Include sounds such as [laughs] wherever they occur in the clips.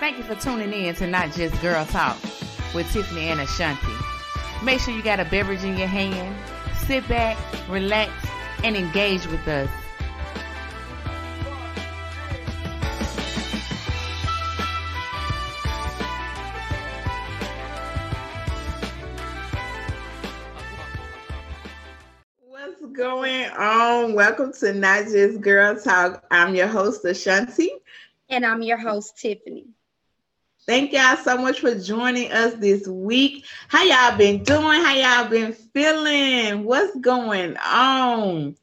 Thank you for tuning in to Not Just Girl Talk with Tiffany and Ashanti. Make sure you got a beverage in your hand. Sit back, relax, and engage with us. What's going on? Welcome to Not Just Girl Talk. I'm your host, Ashanti. And I'm your host, Tiffany. Thank y'all so much for joining us this week. How y'all been doing? How y'all been feeling? What's going on?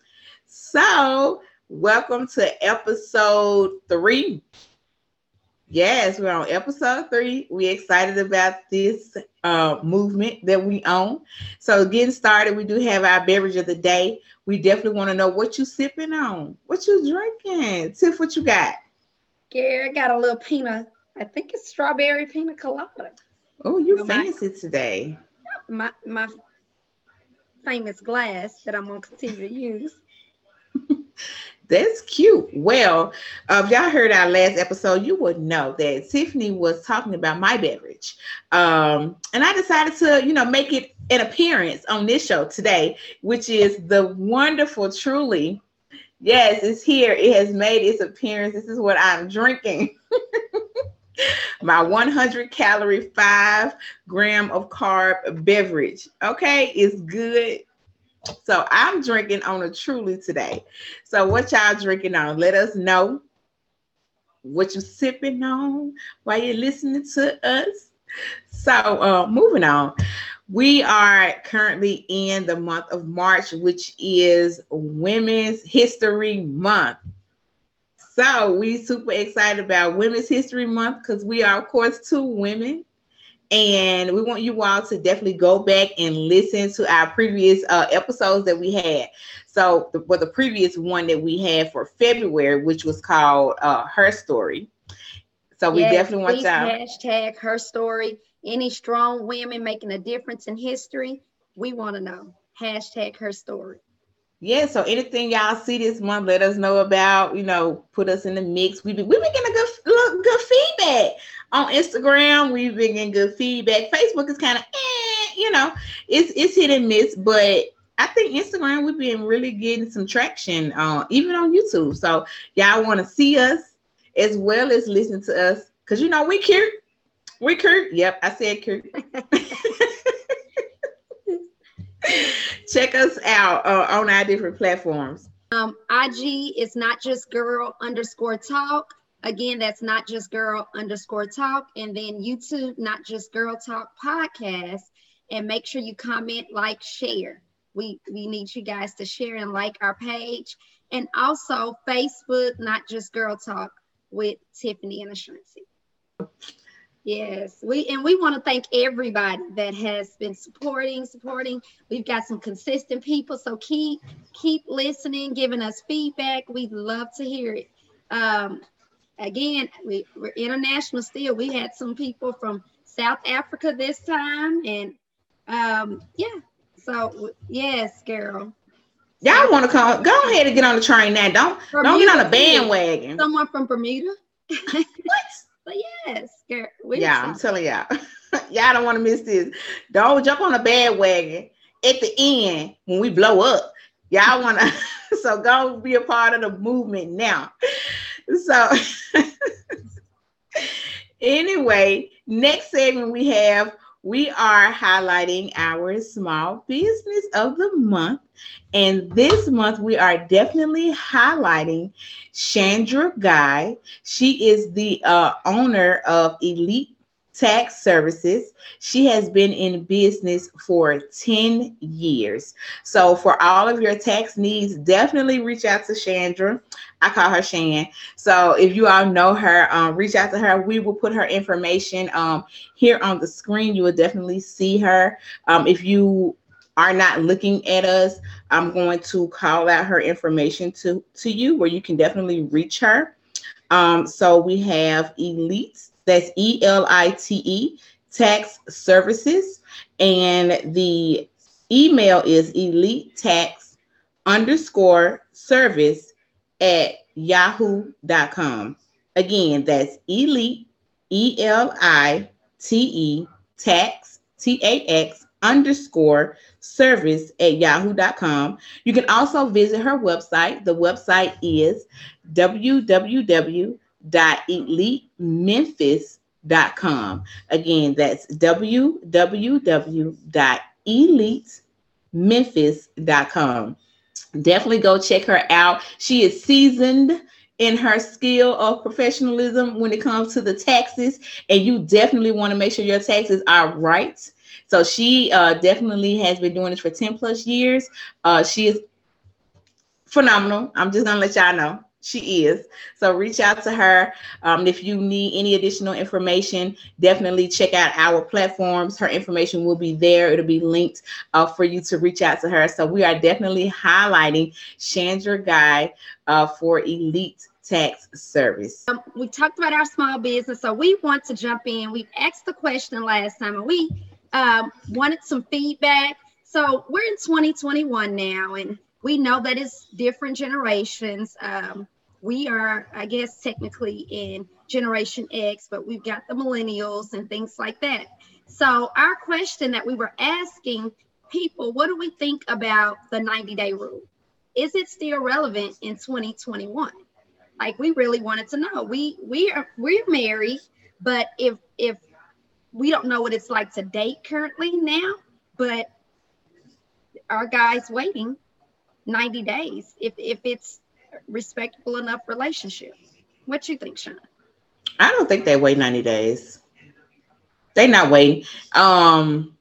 So, welcome to episode three. Yes, we're on episode three. We're excited about this uh, movement that we own. So, getting started, we do have our beverage of the day. We definitely want to know what you sipping on, what you drinking. Tiff, what you got? Gary, I got a little peanut I think it's strawberry pina colada. Oh, you're fancy my, today. My my famous glass that I'm gonna continue to use. [laughs] That's cute. Well, uh, if y'all heard our last episode, you would know that Tiffany was talking about my beverage. Um, and I decided to, you know, make it an appearance on this show today, which is the wonderful, truly, yes, it's here. It has made its appearance. This is what I'm drinking. [laughs] [laughs] my 100 calorie, five gram of carb beverage. Okay, it's good. So I'm drinking on a truly today. So what y'all drinking on? Let us know what you sipping on while you're listening to us. So uh, moving on. We are currently in the month of March, which is Women's History Month. So we super excited about Women's History Month because we are, of course, two women. And we want you all to definitely go back and listen to our previous uh, episodes that we had. So, the, well, the previous one that we had for February, which was called uh, Her Story. So, we yes, definitely want to hashtag Her Story. Any strong women making a difference in history, we want to know. Hashtag Her Story yeah, so anything y'all see this month, let us know about. You know, put us in the mix. We've been we've been getting a good good feedback on Instagram. We've been getting good feedback. Facebook is kind of, eh, you know, it's it's hit and miss, but I think Instagram we've been really getting some traction, uh, even on YouTube. So y'all want to see us as well as listen to us, cause you know we cute. We cute. Yep, I said cute. [laughs] [laughs] [laughs] Check us out uh, on our different platforms. Um, IG is not just girl underscore talk. Again, that's not just girl underscore talk. And then YouTube, not just girl talk podcast. And make sure you comment, like, share. We we need you guys to share and like our page. And also Facebook, not just girl talk with Tiffany and Ashanti. Yes, we and we want to thank everybody that has been supporting, supporting. We've got some consistent people, so keep keep listening, giving us feedback. We'd love to hear it. Um, again, we, we're international still. We had some people from South Africa this time, and um, yeah. So yes, girl. Y'all want to come? Go ahead and get on the train now. Don't Bermuda, don't get on the bandwagon. Someone from Bermuda. [laughs] what? But yes, girl. Yeah, I'm telling y'all. [laughs] y'all don't want to miss this. Don't jump on a bandwagon at the end when we blow up. Y'all want to, [laughs] so go be a part of the movement now. So, [laughs] anyway, next segment we have we are highlighting our small business of the month. And this month, we are definitely highlighting Chandra Guy. She is the uh, owner of Elite Tax Services. She has been in business for 10 years. So, for all of your tax needs, definitely reach out to Chandra. I call her Shan. So, if you all know her, um, reach out to her. We will put her information um, here on the screen. You will definitely see her. Um, if you are not looking at us, I'm going to call out her information to, to you where you can definitely reach her. Um, so we have Elite that's E L I T E Tax Services. And the email is elite tax underscore service at yahoo.com. Again, that's elite E L I T E tax T A X underscore service at yahoo.com. You can also visit her website. The website is www.elitememphis.com. Again, that's www.elitememphis.com. Definitely go check her out. She is seasoned in her skill of professionalism when it comes to the taxes, and you definitely want to make sure your taxes are right. So she uh, definitely has been doing this for 10 plus years. Uh, she is phenomenal. I'm just gonna let y'all know she is. So reach out to her. Um, if you need any additional information, definitely check out our platforms. Her information will be there. It'll be linked uh, for you to reach out to her. So we are definitely highlighting Chandra Guy uh, for Elite Tax Service. Um, we talked about our small business, so we want to jump in. We've asked the question last time, and we um, wanted some feedback. So we're in 2021 now, and we know that it's different generations. Um, we are, I guess, technically in Generation X, but we've got the millennials and things like that. So, our question that we were asking people, what do we think about the 90 day rule? Is it still relevant in 2021? Like we really wanted to know. We we are we're married, but if if we don't know what it's like to date currently now, but our guys waiting 90 days if if it's respectable enough relationship. What you think, Sean? I don't think they wait 90 days. They not waiting. Um,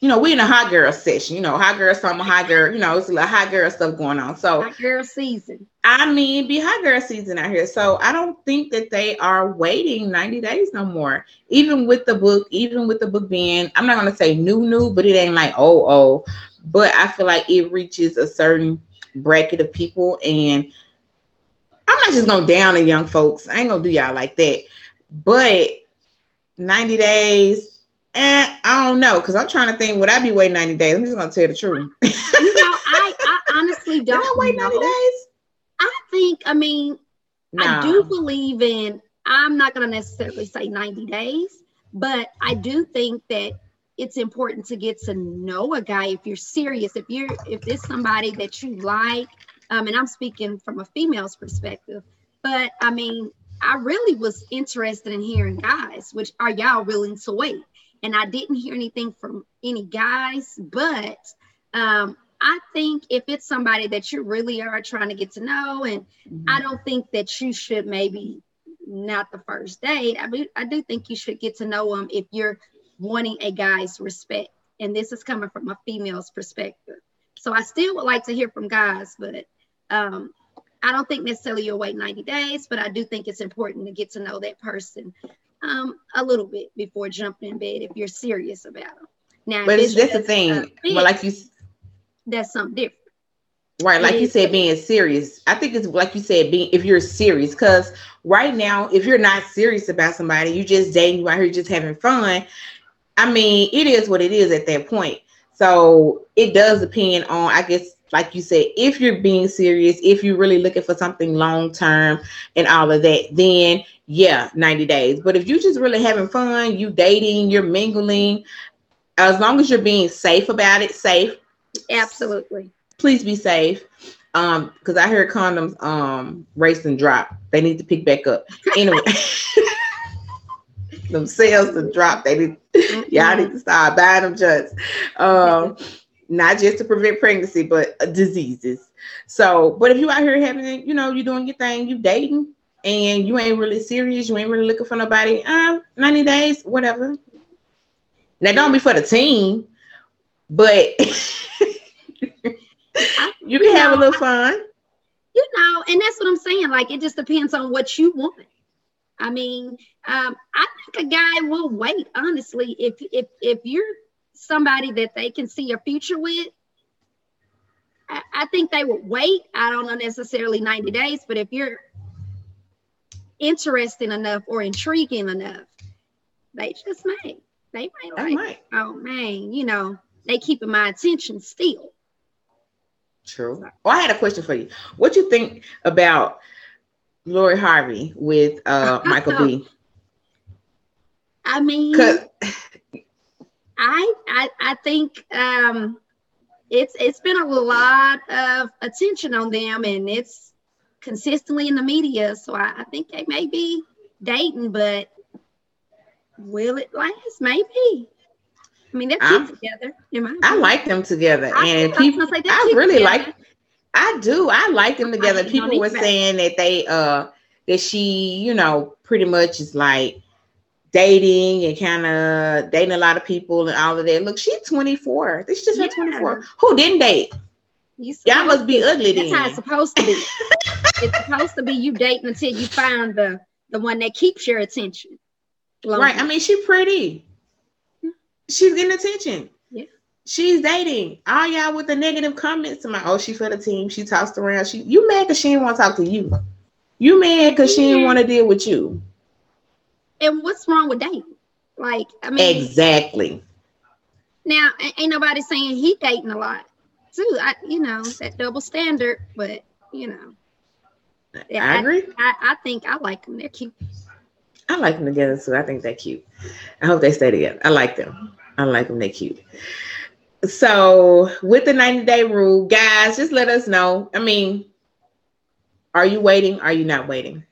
you know, we in a hot girl session, you know, hot girl summer, hot girl, you know, it's a lot hot girl stuff going on. So hot girl season. I mean, be hot girl season out here. So I don't think that they are waiting 90 days no more. Even with the book, even with the book being, I'm not gonna say new, new, but it ain't like oh oh. But I feel like it reaches a certain bracket of people, and I'm not just gonna down on young folks. I ain't gonna do y'all like that. But 90 days, and eh, I don't know, because I'm trying to think, would I be waiting 90 days? I'm just gonna tell you the truth. you know, I, I honestly don't. [laughs] Did I wait 90 know. days? I think, I mean, I do believe in, I'm not gonna necessarily say 90 days, but I do think that it's important to get to know a guy if you're serious, if you're if it's somebody that you like. Um, and I'm speaking from a female's perspective, but I mean, I really was interested in hearing guys, which are y'all willing to wait? and I didn't hear anything from any guys, but um, I think if it's somebody that you really are trying to get to know, and mm-hmm. I don't think that you should maybe not the first date. I, be, I do think you should get to know them if you're wanting a guy's respect. And this is coming from a female's perspective. So I still would like to hear from guys, but um, I don't think necessarily you'll wait 90 days, but I do think it's important to get to know that person um, a little bit before jumping in bed if you're serious about them. Now, but it's that's the thing. well, like you, that's something different. Right, like you said, being serious. I think it's like you said, being if you're serious, because right now, if you're not serious about somebody, you just dating, you out here just having fun. I mean, it is what it is at that point. So it does depend on, I guess, like you said, if you're being serious, if you're really looking for something long term and all of that, then yeah, 90 days. But if you're just really having fun, you dating, you're mingling, as long as you're being safe about it, safe. Absolutely. Please be safe. Um, because I heard condoms um race and drop. They need to pick back up. Anyway. [laughs] them sales to drop. They need y'all need to start buying them just um not just to prevent pregnancy, but uh, diseases. So, but if you out here having, you know, you're doing your thing, you dating, and you ain't really serious, you ain't really looking for nobody, uh, 90 days, whatever. Now, don't be for the team, but [laughs] you can have a little fun. You know, and that's what I'm saying. Like, it just depends on what you want. I mean, um, I think a guy will wait, honestly, if if if you're somebody that they can see a future with. I, I think they would wait. I don't know necessarily 90 days, but if you're interesting enough or intriguing enough, they just may. They might like, might. oh man, you know, they keeping my attention still. True. Well, I had a question for you. What you think about Lori Harvey with uh [laughs] Michael B. I mean, I, I I think um it's it's been a lot of attention on them and it's consistently in the media. So I, I think they may be dating, but will it last? Maybe. I mean, they're cute together. I like them together, I and I people. say they're I really together. like. I do. I like them together. People were saying that they uh that she, you know, pretty much is like dating and kind of dating a lot of people and all of that. Look, she's 24. This just Yeah. yeah. 24. Who didn't date? You Y'all must be ugly That's how it's supposed to be. [laughs] it's supposed to be you dating until you find the the one that keeps your attention. Right. I mean, she pretty. She's getting attention. Yeah. She's dating. All y'all with the negative comments to my oh, she for the team. She tossed around. She you mad because she didn't want to talk to you. You mad because she didn't want to deal with you. And what's wrong with dating? Like, I mean, Exactly. now ain't nobody saying he dating a lot, too. I, you know, that double standard, but you know, I agree. I, I think I like them. They're cute. I like them together too. I think they're cute. I hope they stay together. I like them. I like them. They're cute. So with the 90 day rule, guys, just let us know. I mean, are you waiting? Are you not waiting?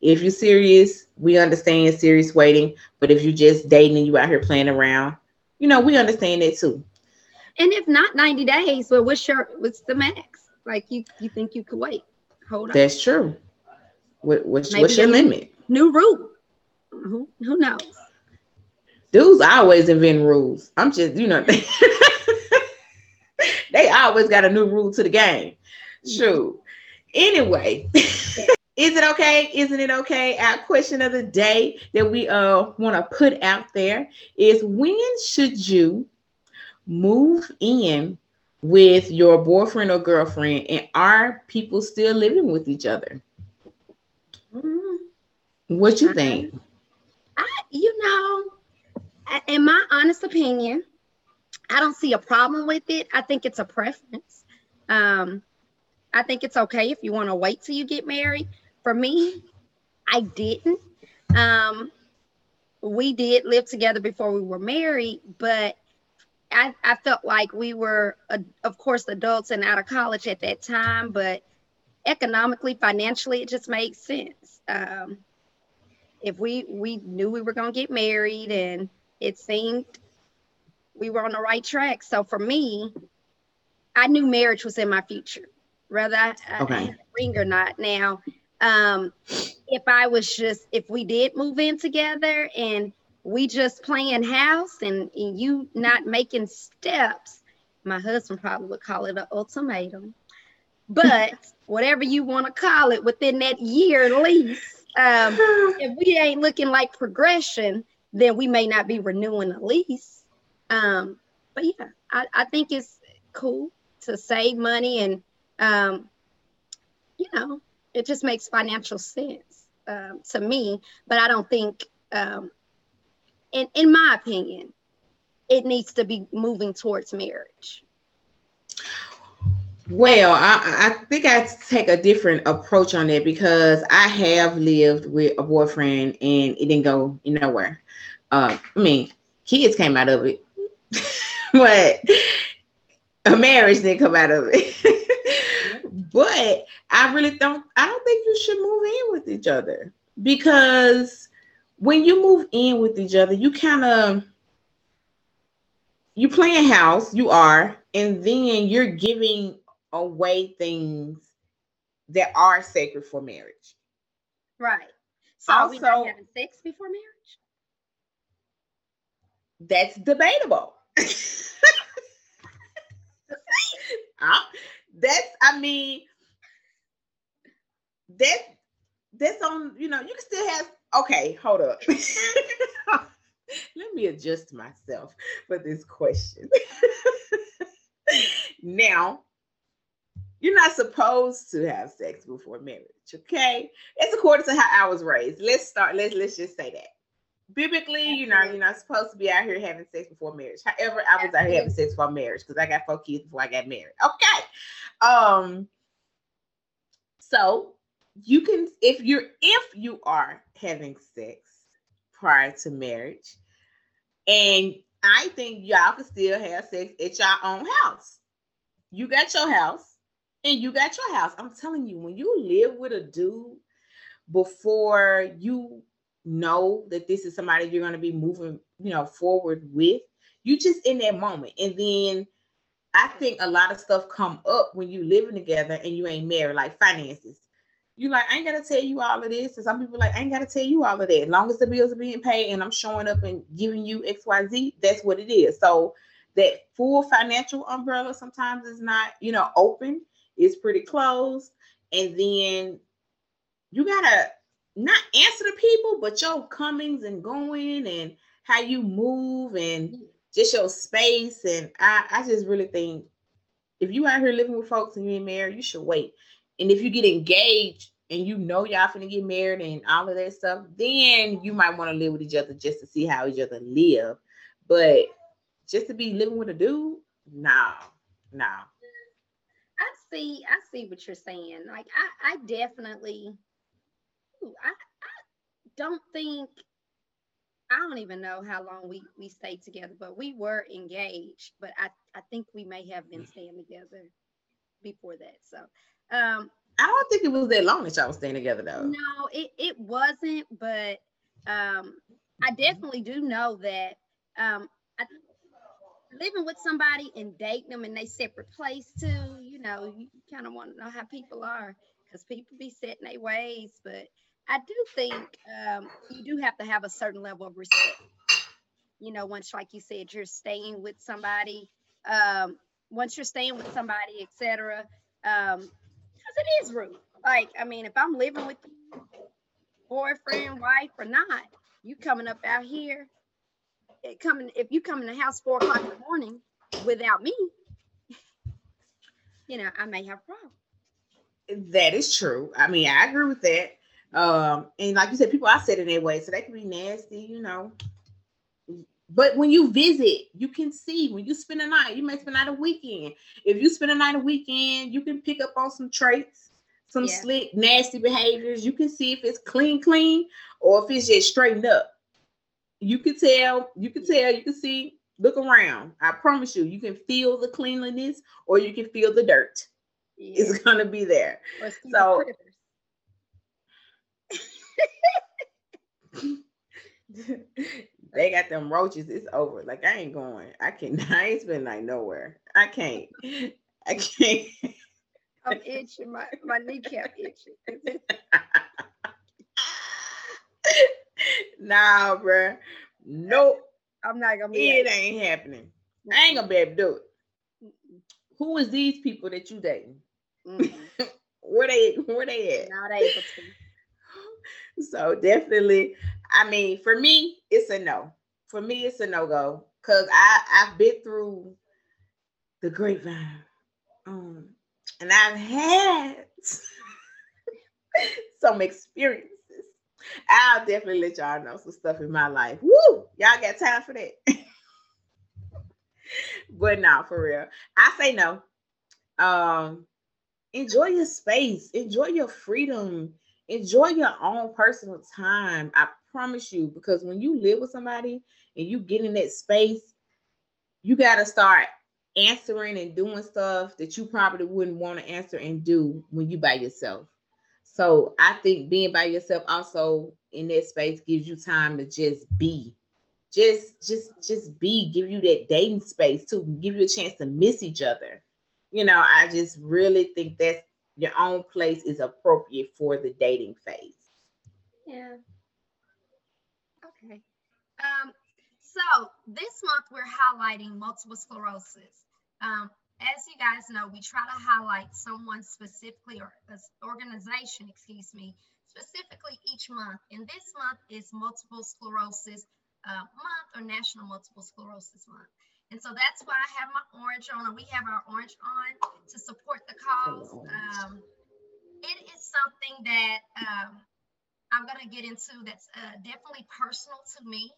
If you're serious, we understand serious waiting. But if you're just dating and you out here playing around, you know, we understand that too. And if not 90 days, well, what's your what's the max? Like you you think you could wait? Hold on. That's true. What, what's, what's your limit? New rule. Who who knows? dudes always invent rules. I'm just, you know, they, [laughs] they always got a new rule to the game. True. Anyway, [laughs] is it okay? Isn't it okay? Our question of the day that we uh want to put out there is when should you move in with your boyfriend or girlfriend and are people still living with each other? Mm, What you think? I, you know, in my honest opinion, I don't see a problem with it. I think it's a preference. Um, I think it's okay if you want to wait till you get married. For me, I didn't. Um, we did live together before we were married, but I, I felt like we were, uh, of course, adults and out of college at that time, but economically, financially, it just made sense. Um, if we we knew we were going to get married and it seemed we were on the right track. So for me, I knew marriage was in my future, whether I, I had a ring or not. Now, um, if I was just if we did move in together and we just playing house and, and you not making steps, my husband probably would call it an ultimatum. But [laughs] whatever you want to call it, within that year at least, um, [sighs] if we ain't looking like progression, then we may not be renewing a lease. Um, but yeah, I, I think it's cool to save money and um, you know, it just makes financial sense um, to me. But I don't think, um, in in my opinion, it needs to be moving towards marriage. Well, I, I think I take a different approach on it because I have lived with a boyfriend and it didn't go nowhere. Uh, I mean, kids came out of it, [laughs] but a marriage didn't come out of it. [laughs] but I really don't. I don't think you should move in with each other because when you move in with each other, you kind of you playing house. You are, and then you're giving away things that are sacred for marriage. Right. So are we Also- having sex before marriage? That's debatable. [laughs] Uh, that's, I mean, that that's on. You know, you can still have. Okay, hold up. [laughs] Let me adjust myself for this question. [laughs] now, you're not supposed to have sex before marriage, okay? It's according to how I was raised. Let's start. Let's let's just say that. Biblically, you know, you're not supposed to be out here having sex before marriage. However, I was out here having sex before marriage because I got four kids before I got married. Okay. Um. So you can if you're if you are having sex prior to marriage, and I think y'all can still have sex at your own house. You got your house, and you got your house. I'm telling you, when you live with a dude before you know that this is somebody you're going to be moving, you know, forward with, you just in that moment, and then I think a lot of stuff come up when you living together and you ain't married, like finances. You like, I ain't gotta tell you all of this. And some people like, I ain't gotta tell you all of that. As long as the bills are being paid and I'm showing up and giving you XYZ, that's what it is. So that full financial umbrella sometimes is not, you know, open, it's pretty closed. And then you gotta not answer to people, but your comings and going and how you move and just your space. And I, I just really think if you out here living with folks and you ain't married, you should wait. And if you get engaged and you know y'all finna get married and all of that stuff, then you might want to live with each other just to see how each other live. But just to be living with a dude, no, no. I see, I see what you're saying. Like I, I definitely I, I don't think I don't even know how long we we stayed together, but we were engaged. But I I think we may have been staying together before that. So um I don't think it was that long that y'all was staying together though. No, it it wasn't. But um I definitely do know that um I, living with somebody and dating them in a separate place too. You know, you kind of want to know how people are because people be set in their ways, but I do think um, you do have to have a certain level of respect. You know, once, like you said, you're staying with somebody, um, once you're staying with somebody, etc. Um, because it is rude. Like, I mean, if I'm living with boyfriend, wife, or not, you coming up out here, it coming if you come in the house four o'clock in the morning without me, [laughs] you know, I may have a problem. That is true. I mean, I agree with that. Um, and like you said, people are set in their way, so they can be nasty, you know. But when you visit, you can see when you spend a night, you may spend a night a weekend. If you spend a night a weekend, you can pick up on some traits, some yeah. slick, nasty behaviors. You can see if it's clean, clean, or if it's just straightened up. You can tell, you can tell, you can see, look around. I promise you, you can feel the cleanliness or you can feel the dirt. Yeah. It's gonna be there. So [laughs] they got them roaches. It's over. Like I ain't going. I can't. [laughs] I ain't spend like nowhere. I can't. I can't. I'm itching. My my kneecap itching. [laughs] nah, bro. Nope. I'm not gonna be. It ain't happening. I ain't gonna be able to do it. Who is these people that you dating? Where they where they at? Not able to [laughs] so definitely, I mean, for me, it's a no. For me, it's a no-go. Cause I, I've been through the grapevine. Um, and I've had [laughs] some experiences. I'll definitely let y'all know some stuff in my life. Woo! Y'all got time for that. [laughs] but now for real. I say no. Um, enjoy your space, enjoy your freedom enjoy your own personal time. I promise you, because when you live with somebody and you get in that space, you got to start answering and doing stuff that you probably wouldn't want to answer and do when you by yourself. So I think being by yourself also in that space gives you time to just be. Just just just be, give you that dating space to give you a chance to miss each other. You know, I just really think that's your own place is appropriate for the dating phase. Yeah. Okay. Um, so this month we're highlighting multiple sclerosis. Um, as you guys know, we try to highlight someone specifically or organization, excuse me, specifically each month. And this month is multiple sclerosis uh, month or National Multiple Sclerosis Month. And so that's why I have my orange on, and we have our orange on to support the cause. Um, it is something that um, I'm going to get into that's uh, definitely personal to me.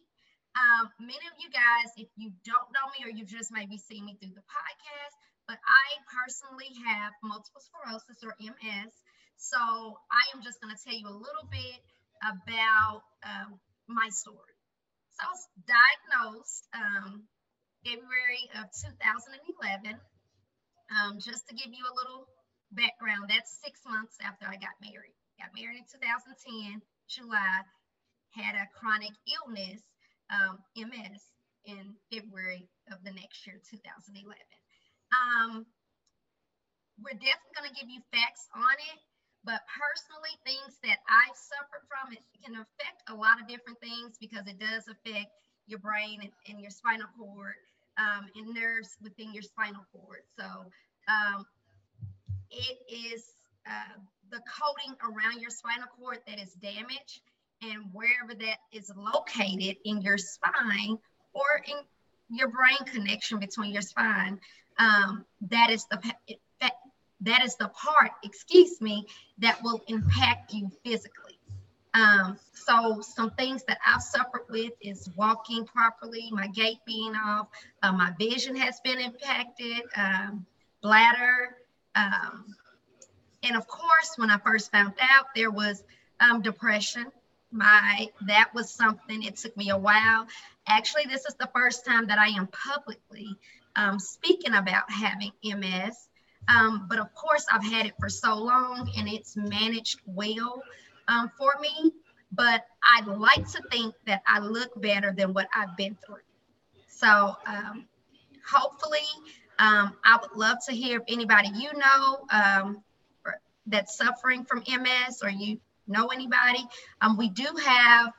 Um, many of you guys, if you don't know me or you just maybe see me through the podcast, but I personally have multiple sclerosis or MS. So I am just going to tell you a little bit about um, my story. So I was diagnosed um, February of 2011. Um, just to give you a little background, that's six months after I got married. Got married in 2010, July, had a chronic illness, um, MS, in February of the next year, 2011. Um, we're definitely going to give you facts on it, but personally, things that I've suffered from, it can affect a lot of different things because it does affect your brain and, your spinal cord um, and nerves within your spinal cord. So um, it is uh, the coating around your spinal cord that is damaged and wherever that is located in your spine or in your brain connection between your spine, um, that is the that, that is the part, excuse me, that will impact you physically. Um, so some things that I've suffered with is walking properly, my gait being off, uh, my vision has been impacted, um, bladder, um, and of course, when I first found out, there was um, depression. My that was something. It took me a while. Actually, this is the first time that I am publicly um, speaking about having MS. Um, but of course, I've had it for so long, and it's managed well um, for me. But I'd like to think that I look better than what I've been through. So um, hopefully, um, I would love to hear if anybody you know um, that's suffering from MS or you know anybody. Um, we do have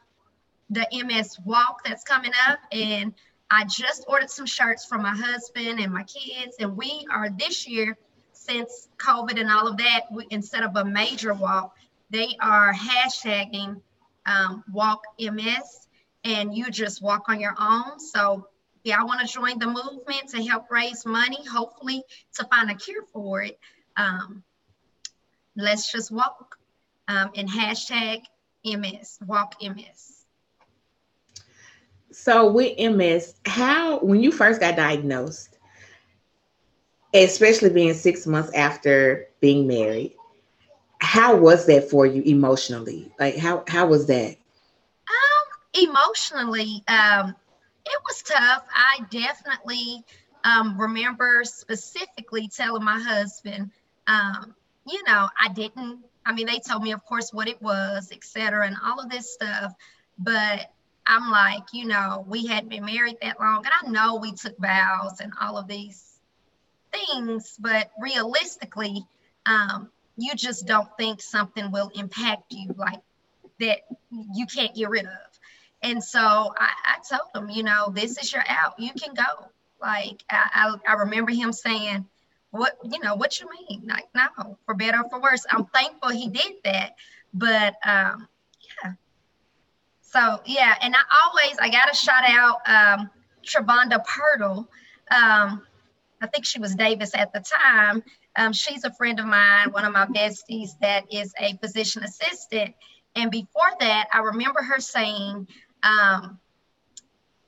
the MS walk that's coming up, and I just ordered some shirts for my husband and my kids, and we are this year since COVID and all of that. We, instead of a major walk, they are hashtagging um, Walk MS, and you just walk on your own. So yeah, I want to join the movement to help raise money, hopefully to find a cure for it. Um, let's just walk um, and hashtag MS, walk MS. So with MS, how when you first got diagnosed, especially being six months after being married, how was that for you emotionally? Like how how was that? Um, emotionally, um, it was tough. I definitely um, remember specifically telling my husband, um, you know, I didn't, I mean, they told me, of course, what it was, et cetera, and all of this stuff. But I'm like, you know, we hadn't been married that long. And I know we took vows and all of these things, but realistically, um, you just don't think something will impact you like that you can't get rid of. And so I, I told him, you know, this is your out. You can go. Like I, I, I remember him saying, what you know what you mean like no for better or for worse i'm thankful he did that but um yeah so yeah and i always i gotta shout out um Travanda Pirtle. Um, I think she was Davis at the time. Um, she's a friend of mine, one of my besties that is a physician assistant. And before that, I remember her saying, um,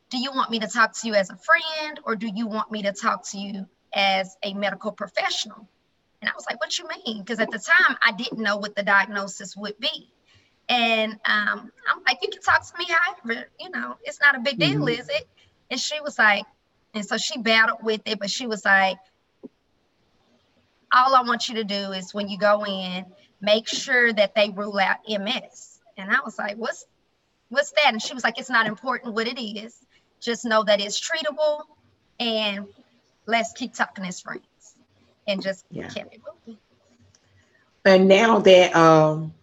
Do you want me to talk to you as a friend or do you want me to talk to you as a medical professional. And I was like, what you mean? Because at the time I didn't know what the diagnosis would be. And um, I'm like, you can talk to me however, you know, it's not a big deal, mm-hmm. is it? And she was like, and so she battled with it, but she was like, all I want you to do is when you go in, make sure that they rule out MS. And I was like, what's what's that? And she was like, it's not important what it is. Just know that it's treatable and let's keep talking as friends and just yeah. kept it moving. And now that um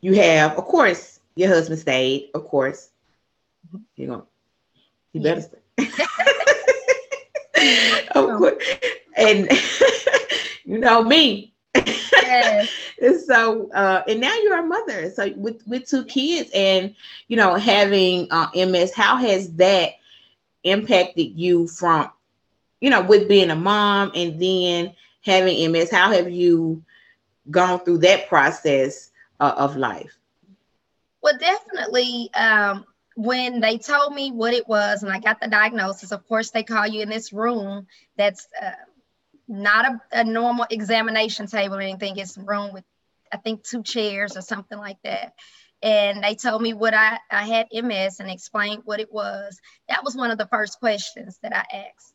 you have, of course, your husband stayed, of course. Mm-hmm. You know, he better stay. [laughs] of course. And [laughs] you know me. Yes. [laughs] and so uh and now you're a mother. So with with two kids and you know having uh, MS, how has that impacted you from you know, with being a mom and then having MS, how have you gone through that process uh, of life? Well, definitely. Um, when they told me what it was and I got the diagnosis, of course, they call you in this room that's uh, not a, a, normal examination table or anything. It's a room with I think two chairs or something like that. And they told me what I, I had MS and explained what it was. That was one of the first questions that I asked.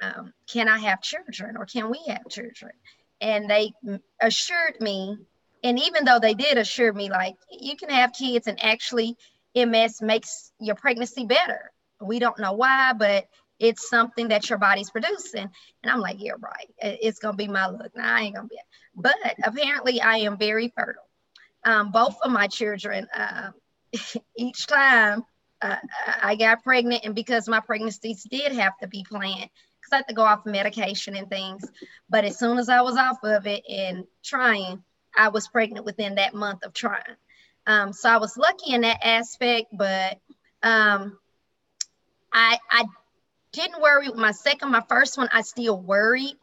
Um, can I have children or can we have children? And they assured me, and even though they did assure me, like you can have kids and actually MS makes your pregnancy better. We don't know why, but it's something that your body's producing. And I'm like, yeah, right. It's gonna be my luck. Now I ain't gonna be. it. But apparently, I am very fertile. Um, both of my children, uh, [laughs] each time uh, I got pregnant, and because my pregnancies did have to be planned, because I had to go off medication and things. But as soon as I was off of it and trying, I was pregnant within that month of trying. Um, so I was lucky in that aspect, but um, I I didn't worry with my second, my first one. I still worried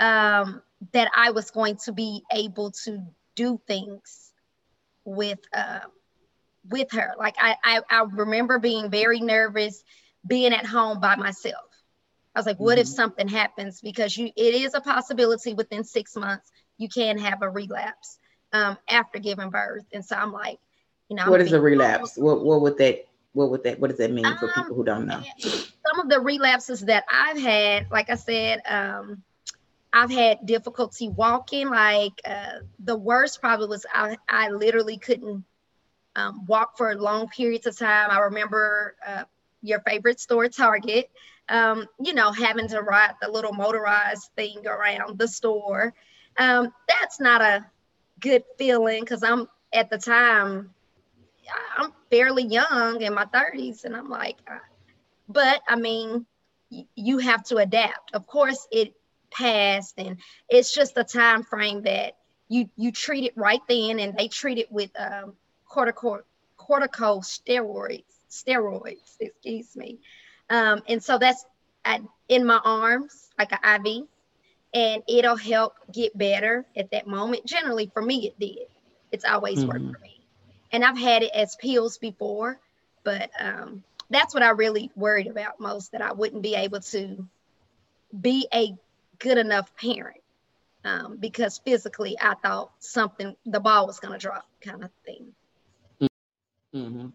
um, that I was going to be able to do things with uh, with her. Like I, I I remember being very nervous being at home by myself. I was like, what mm-hmm. if something happens? Because you it is a possibility within six months you can have a relapse um, after giving birth. And so I'm like, you know, what is a relapse? What what would that what would that what does that mean for um, people who don't know? Some of the relapses that I've had, like I said, um, I've had difficulty walking. Like uh, the worst probably was I, I literally couldn't um, walk for long periods of time. I remember uh, your favorite store, Target. Um, you know, having to ride the little motorized thing around the store. Um, that's not a good feeling because I'm at the time I'm fairly young in my 30s, and I'm like, uh, but I mean, you have to adapt. Of course, it passed, and it's just a time frame that you you treat it right then, and they treat it with um, cortico corticosteroids, steroids, excuse me, um, and so that's at, in my arms like an IV, and it'll help get better at that moment. Generally, for me, it did. It's always mm-hmm. worked for me and I've had it as pills before, but um, that's what I really worried about most that I wouldn't be able to be a good enough parent um, because physically I thought something, the ball was going to drop kind of thing. Mm-hmm.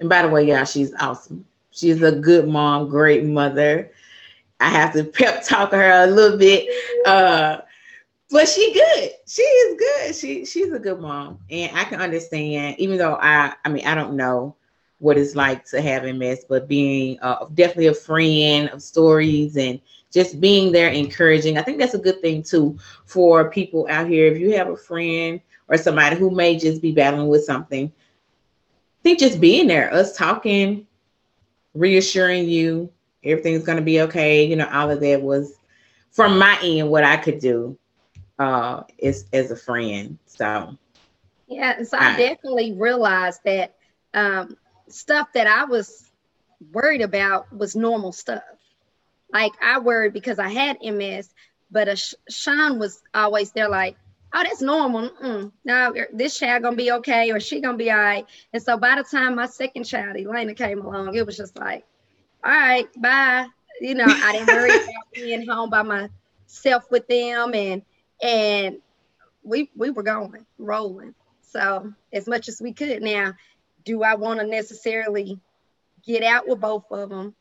And by the way, yeah, she's awesome. She's a good mom, great mother. I have to pep talk her a little bit. Uh, but she good. She is good. She she's a good mom, and I can understand. Even though I, I mean, I don't know what it's like to have MS, but being uh, definitely a friend of stories and just being there, encouraging. I think that's a good thing too for people out here. If you have a friend or somebody who may just be battling with something, I think just being there, us talking, reassuring you, everything's gonna be okay. You know, all of that was from my end what I could do uh as as a friend. So yeah, so I, I definitely realized that um stuff that I was worried about was normal stuff. Like I worried because I had MS, but a Sean was always there, like, oh, that's normal. Mm-mm. Now er, this child gonna be okay, or she gonna be all right. And so by the time my second child, Elena, came along, it was just like, all right, bye. You know, I didn't worry [laughs] about being home by myself with them, and and we we were going rolling. So as much as we could. Now, do I want to necessarily get out with both of them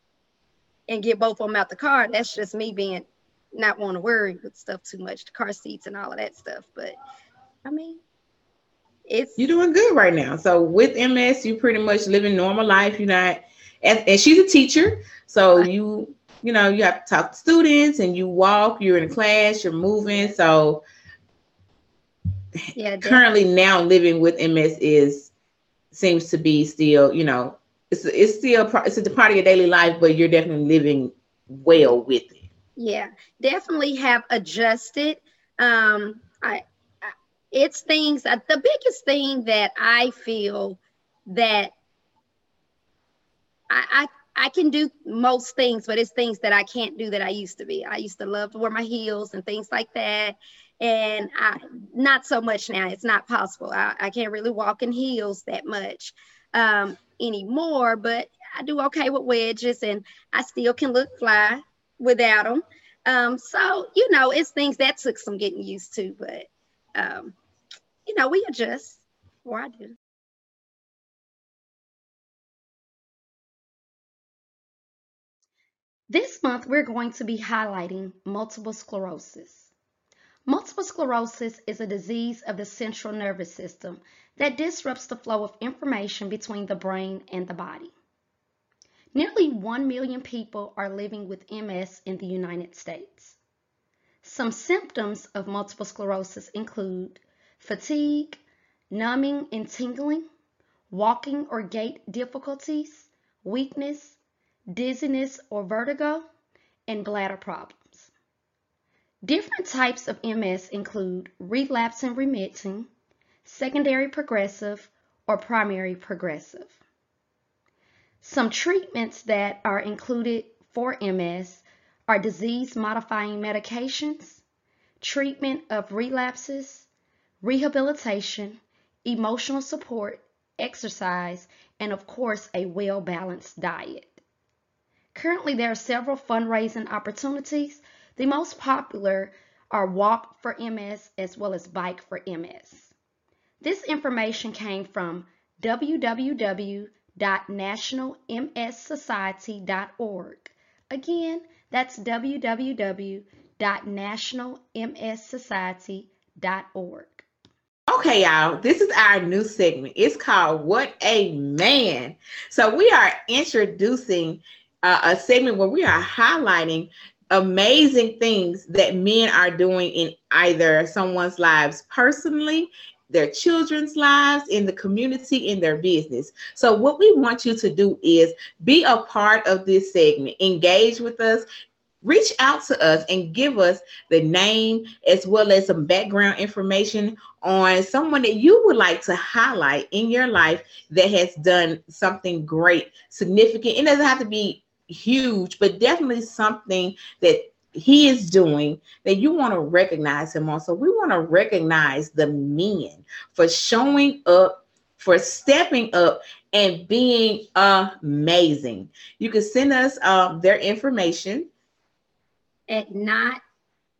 and get both of them out the car? That's just me being not want to worry with stuff too much, the car seats and all of that stuff. But I mean, it's you're doing good right now. So with MS, you pretty much living normal life. You're not, and, and she's a teacher, so right. you you know, you have to talk to students and you walk, you're in class, you're moving. So yeah, currently now living with MS is seems to be still, you know, it's it's still it's a part of your daily life, but you're definitely living well with it. Yeah, definitely have adjusted. Um, I, I it's things that the biggest thing that I feel that I, I I can do most things, but it's things that I can't do that I used to be. I used to love to wear my heels and things like that. And I not so much now. It's not possible. I, I can't really walk in heels that much um, anymore, but I do okay with wedges and I still can look fly without them. Um, so, you know, it's things that took some getting used to, but um, you know, we adjust, or I do. This month, we're going to be highlighting multiple sclerosis. Multiple sclerosis is a disease of the central nervous system that disrupts the flow of information between the brain and the body. Nearly 1 million people are living with MS in the United States. Some symptoms of multiple sclerosis include fatigue, numbing and tingling, walking or gait difficulties, weakness, dizziness or vertigo, and bladder problems. Different types of MS include relapsing remitting, secondary progressive, or primary progressive. Some treatments that are included for MS are disease modifying medications, treatment of relapses, rehabilitation, emotional support, exercise, and of course, a well balanced diet. Currently, there are several fundraising opportunities. The most popular are Walk for MS as well as Bike for MS. This information came from www.nationalmssociety.org. Again, that's www.nationalmssociety.org. Okay, y'all, this is our new segment. It's called What a Man. So, we are introducing uh, a segment where we are highlighting amazing things that men are doing in either someone's lives personally their children's lives in the community in their business. So what we want you to do is be a part of this segment. Engage with us. Reach out to us and give us the name as well as some background information on someone that you would like to highlight in your life that has done something great significant. It doesn't have to be huge, but definitely something that he is doing that you want to recognize him on. So we want to recognize the men for showing up, for stepping up, and being amazing. You can send us um, their information at not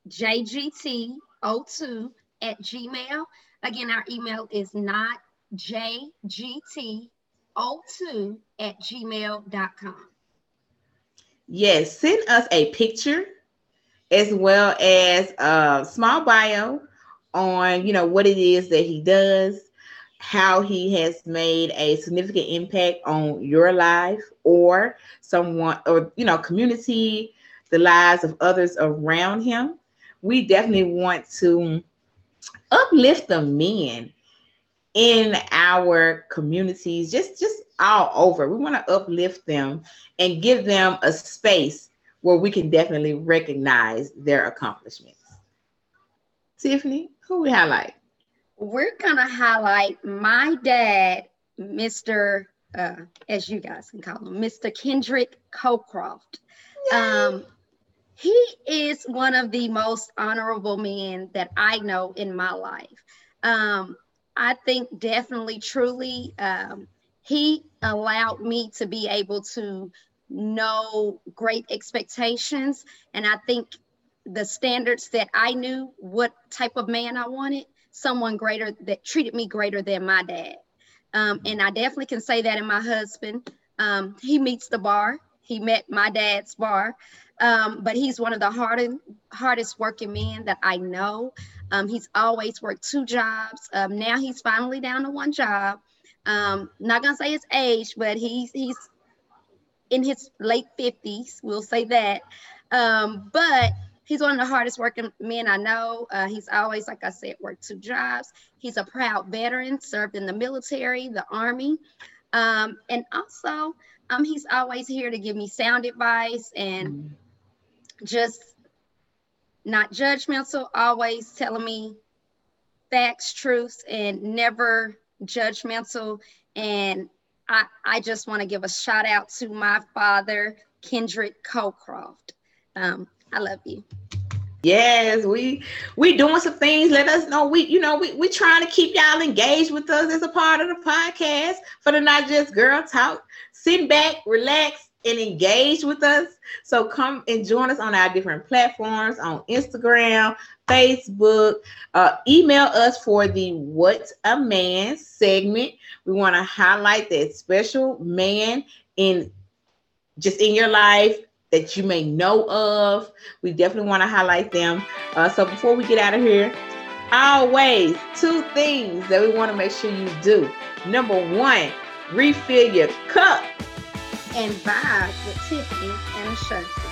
jgt02 at gmail. Again, our email is not jgt02 at gmail.com. Yes, send us a picture as well as a small bio on you know what it is that he does, how he has made a significant impact on your life or someone or you know community, the lives of others around him. We definitely want to uplift the men in our communities, just just all over. We want to uplift them and give them a space where we can definitely recognize their accomplishments. Tiffany, who we highlight? We're gonna highlight my dad, Mr. Uh, as you guys can call him, Mr. Kendrick Cocroft. Um, he is one of the most honorable men that I know in my life. Um, I think definitely, truly, um, he allowed me to be able to know great expectations. And I think the standards that I knew what type of man I wanted, someone greater that treated me greater than my dad. Um, and I definitely can say that in my husband. Um, he meets the bar. He met my dad's bar. Um, but he's one of the hardest hardest working men that I know. Um, he's always worked two jobs. Um, now he's finally down to one job. Um, not gonna say his age, but he's he's in his late 50s, we'll say that. Um, but he's one of the hardest working men I know. Uh, he's always, like I said, worked two jobs. He's a proud veteran, served in the military, the army. Um, and also, um, he's always here to give me sound advice and mm. just not judgmental, always telling me facts, truths, and never judgmental. And I, I just want to give a shout out to my father, Kendrick Cocroft. Um, I love you. Yes, we we doing some things. Let us know. We you know we we trying to keep y'all engaged with us as a part of the podcast for the not just girl talk. Sit back, relax, and engage with us. So come and join us on our different platforms on Instagram, Facebook. Uh, email us for the What's a Man segment. We want to highlight that special man in just in your life that you may know of. We definitely want to highlight them. Uh, so before we get out of here, always two things that we want to make sure you do. Number one, refill your cup and vibe with Tiffany and Ashanti.